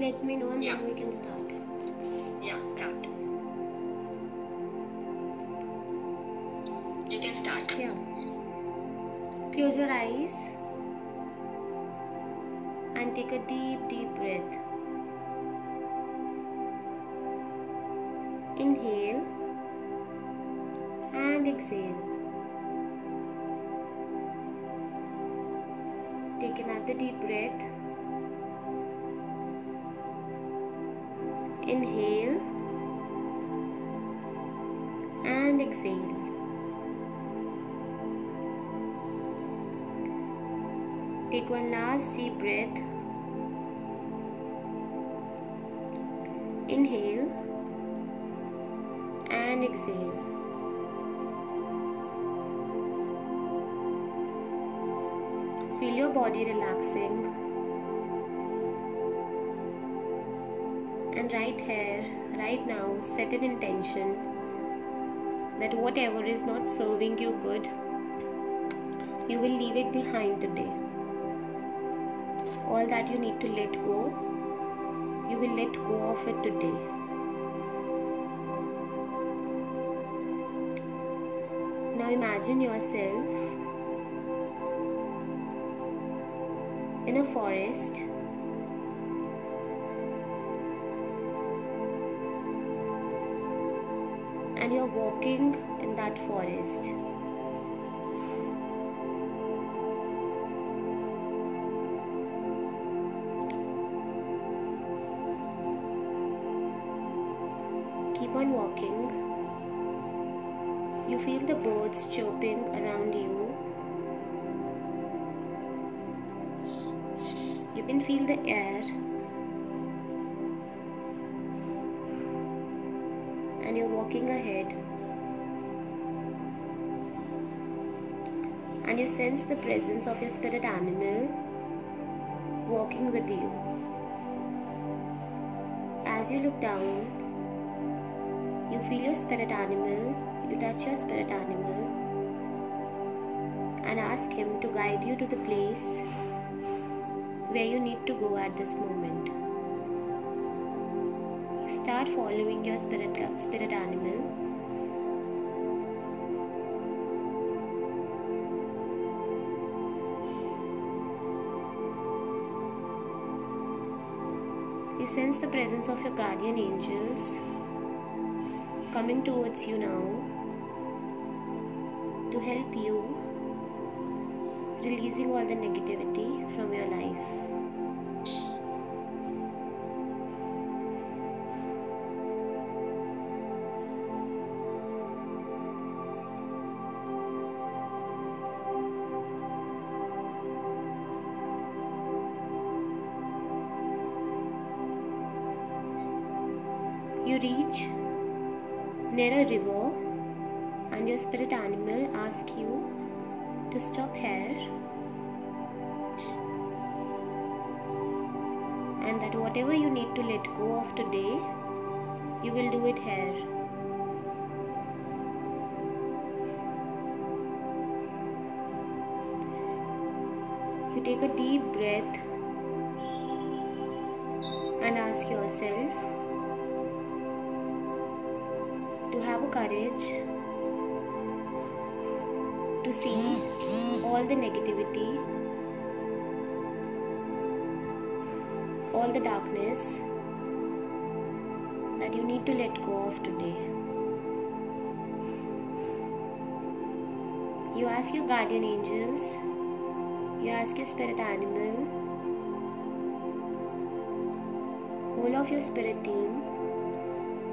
Let me know and Yeah. then we can start. Yeah, start. You can start. Yeah. Close your eyes and take a deep, deep breath. Inhale and exhale. Take another deep breath. Inhale and exhale. Take one last deep breath. Inhale and exhale. Feel your body relaxing. Right here, right now, set an intention that whatever is not serving you good, you will leave it behind today. All that you need to let go, you will let go of it today. Now imagine yourself in a forest. You're walking in that forest. And you're walking ahead. And you sense the presence of your spirit animal walking with you. As you look down, you feel your spirit animal, you touch your spirit animal, and ask him to guide you to the place where you need to go at this moment. Start following your spirit, spirit animal. You sense the presence of your guardian angels coming towards you now to help you releasing all the negativity from your life. Reach near a river and your spirit animal asks you to stop here. And that whatever you need to let go of today you will do it here. You take a deep breath and ask yourself to have a courage to see all the negativity, all the darkness that you need to let go of today. You ask your guardian angels, you ask your spirit animal, whole of your spirit team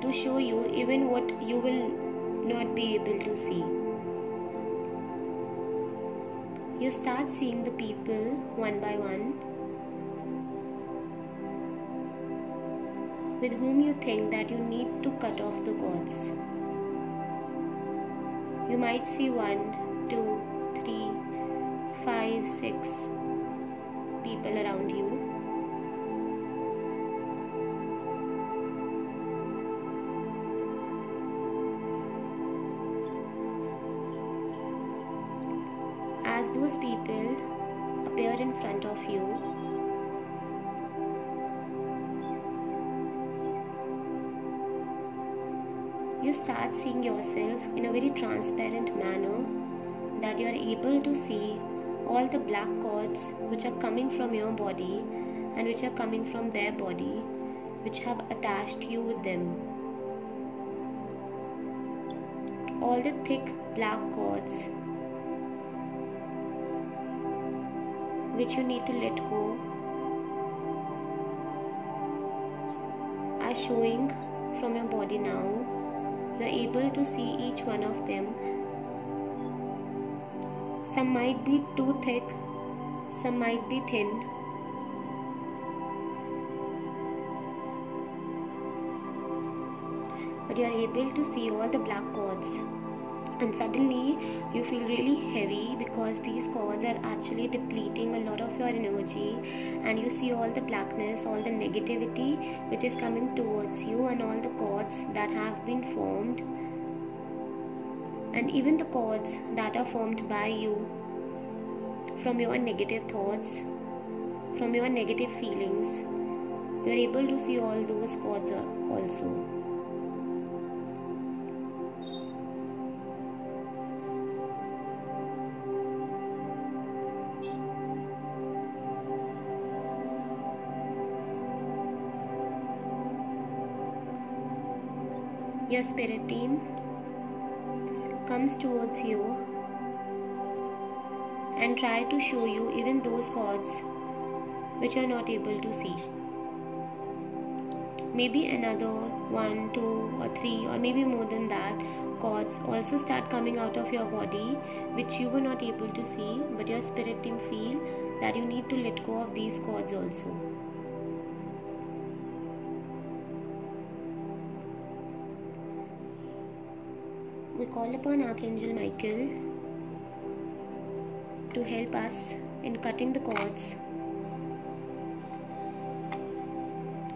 to show you even what you will not be able to see. You start seeing the people one by one with whom you think that you need to cut off the cords. You might see one, two, three, five, six people around you. those people appear in front of you, you start seeing yourself in a very transparent manner that you are able to see all the black cords which are coming from your body and which are coming from their body, which have attached you with them. All the thick black cords which you need to let go are showing from your body now. You are able to see each one of them. Some might be too thick, some might be thin. But you are able to see all the black cords and suddenly you feel really heavy because these cords are actually depleting a lot of your energy and you see all the blackness all the negativity which is coming towards you and all the cords that have been formed. And even the cords that are formed by you from your negative thoughts from your negative feelings you are able to see all those cords also your spirit team comes towards you and try to show you even those cords which are not able to see. Maybe another one two or three or maybe more than that cords also start coming out of your body which you were not able to see but your spirit team feel that you need to let go of these cords also we call upon Archangel Michael to help us in cutting the cords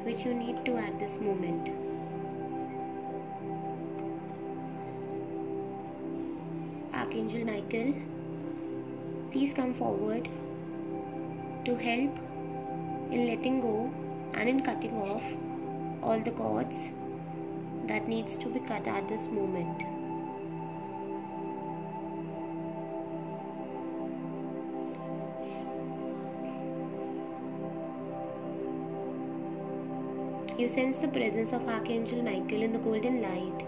which you need to at this moment. Archangel Michael, please come forward to help in letting go and in cutting off all the cords that needs to be cut at this moment. You sense the presence of Archangel Michael in the golden light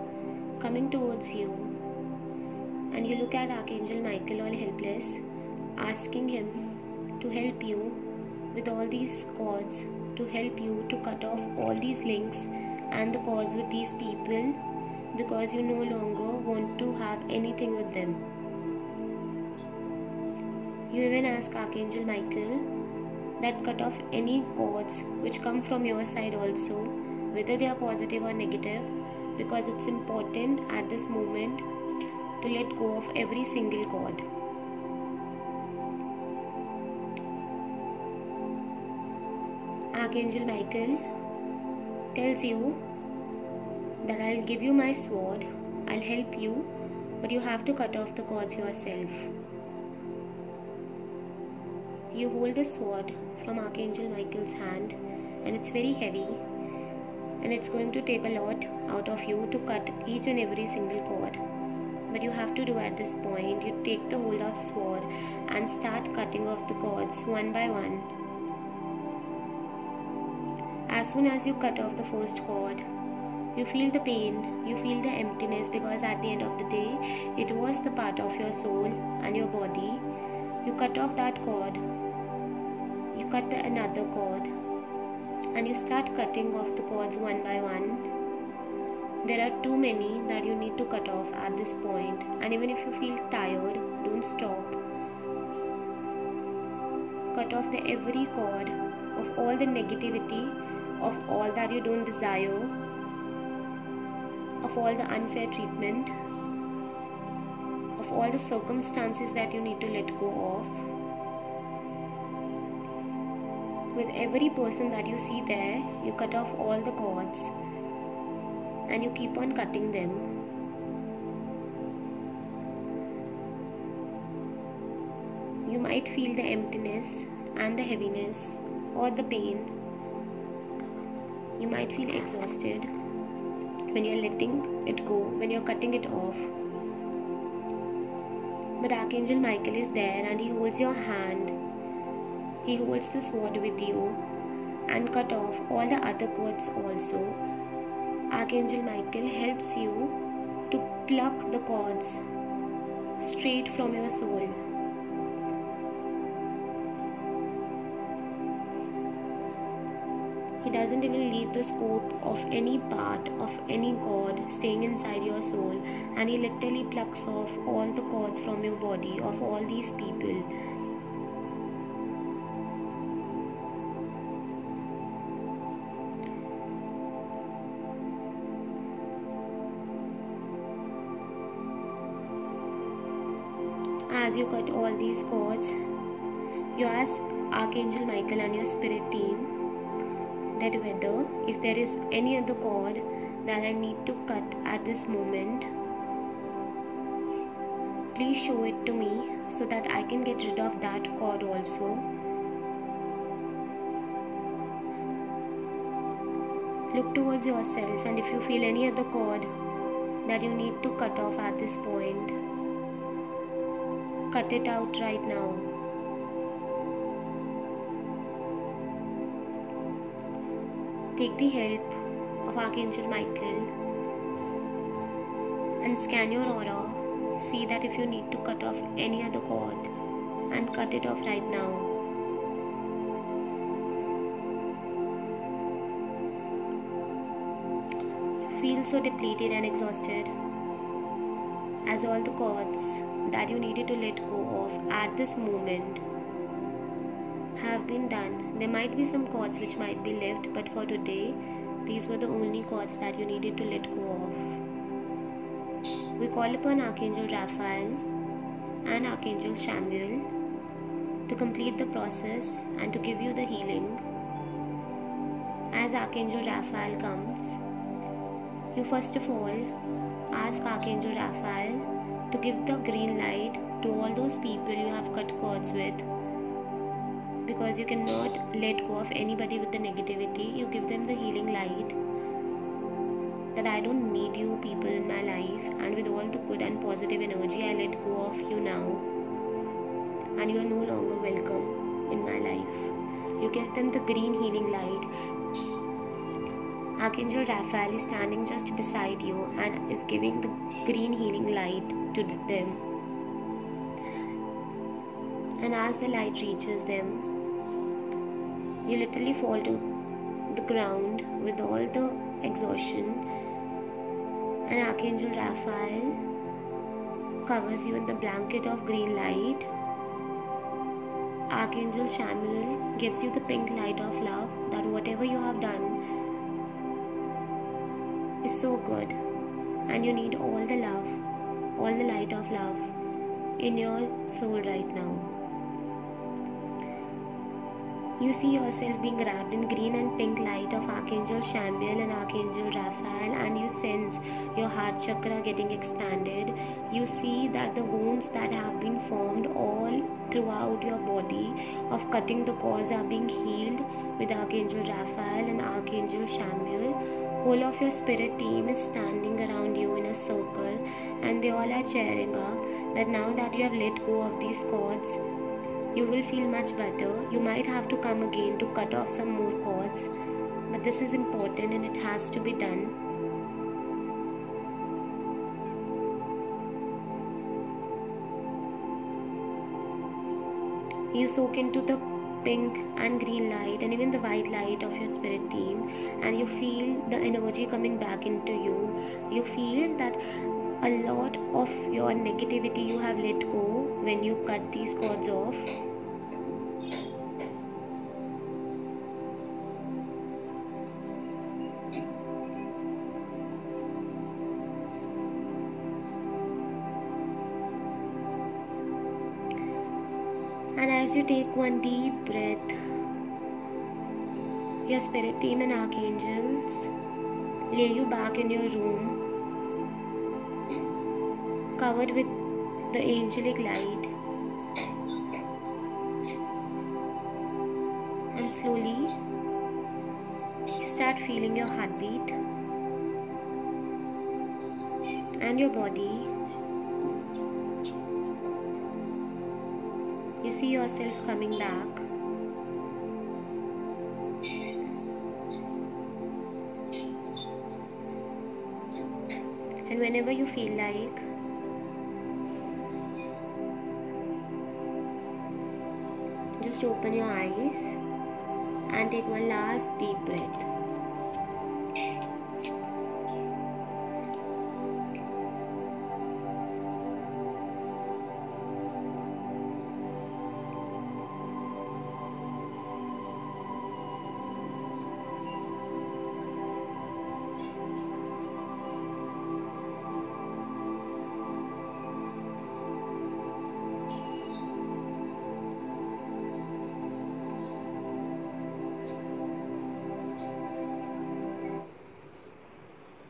coming towards you. And you look at Archangel Michael all helpless, asking him to help you with all these cords, to help you to cut off all these links and the cords with these people because you no longer want to have anything with them. You even ask Archangel Michael that cut off any cords which come from your side also whether they are positive or negative because it's important at this moment to let go of every single cord. Archangel michael tells you that i'll give you my sword i'll help you but you have to cut off the cords yourself you hold the sword from Archangel Michael's hand and it's very heavy and it's going to take a lot out of you to cut each and every single cord. But you have to do at this point, you take the hold of sword and start cutting off the cords one by one. As soon as you cut off the first cord, you feel the pain, you feel the emptiness because at the end of the day, it was the part of your soul and your body. You cut off that cord you cut the another cord and you start cutting off the cords one by one. There are too many that you need to cut off at this point and even if you feel tired don't stop. Cut off the every cord of all the negativity of all that you don't desire of all the unfair treatment of all the circumstances that you need to let go of with every person that you see there, you cut off all the cords and you keep on cutting them. You might feel the emptiness and the heaviness or the pain. You might feel exhausted. when you're letting it go, when you're cutting it off. But Archangel Michael is there and he holds your hand. He holds the sword with you and cut off all the other cords also. Archangel Michael helps you to pluck the cords straight from your soul. He doesn't even leave the scope of any part of any cord staying inside your soul, and he literally plucks off all the cords from your body of all these people. You cut all these cords, you ask Archangel Michael and your spirit team that whether if there is any other cord that I need to cut at this moment, please show it to me so that I can get rid of that cord also. Look towards yourself, and if you feel any other cord that you need to cut off at this point, cut it out right now. Take the help of Archangel Michael and scan your aura. See that if you need to cut off any other cord and cut it off right now. You feel so depleted and exhausted as all the cords that you needed to let go of at this moment have been done. There might be some cords which might be left, but for today, these were the only cords that you needed to let go of. We call upon Archangel Raphael and Archangel Chamuel to complete the process and to give you the healing. As Archangel Raphael comes, you first of all ask Archangel Raphael to give the green light to all those people you have cut cords with because you cannot let go of anybody with the negativity. You give them the healing light that I don't need you people in my life, and with all the good and positive energy, I let go of you now, and you are no longer welcome in my life. You give them the green healing light. Archangel Raphael is standing just beside you and is giving the green healing light to them. And as the light reaches them, you literally fall to the ground with all the exhaustion, and Archangel Raphael covers you in the blanket of green light. Archangel Chamuel gives you the pink light of love that whatever you have done is so good, and you need all the love, all the light of love in your soul right now. You see yourself being wrapped in green and pink light of Archangel Chamuel and Archangel Raphael, and you sense your heart chakra getting expanded. You see that the wounds that have been formed all throughout your body of cutting the cords are being healed with Archangel Raphael and Archangel Chamuel. Whole of your spirit team is standing around you in a circle, and they all are cheering up that now that you have let go of these cords, you will feel much better. You might have to come again to cut off some more cords, but this is important and it has to be done. You soak into the pink and green light and even the white light of your spirit team, and you feel the energy coming back into you. You feel that a lot of your negativity you have let go when you cut these cords off you take one deep breath, your spirit team and archangels lay you back in your room, covered with the angelic light. And slowly, you start feeling your heartbeat. and your body. See yourself coming back. And whenever you feel like just open your eyes and take one last deep breath.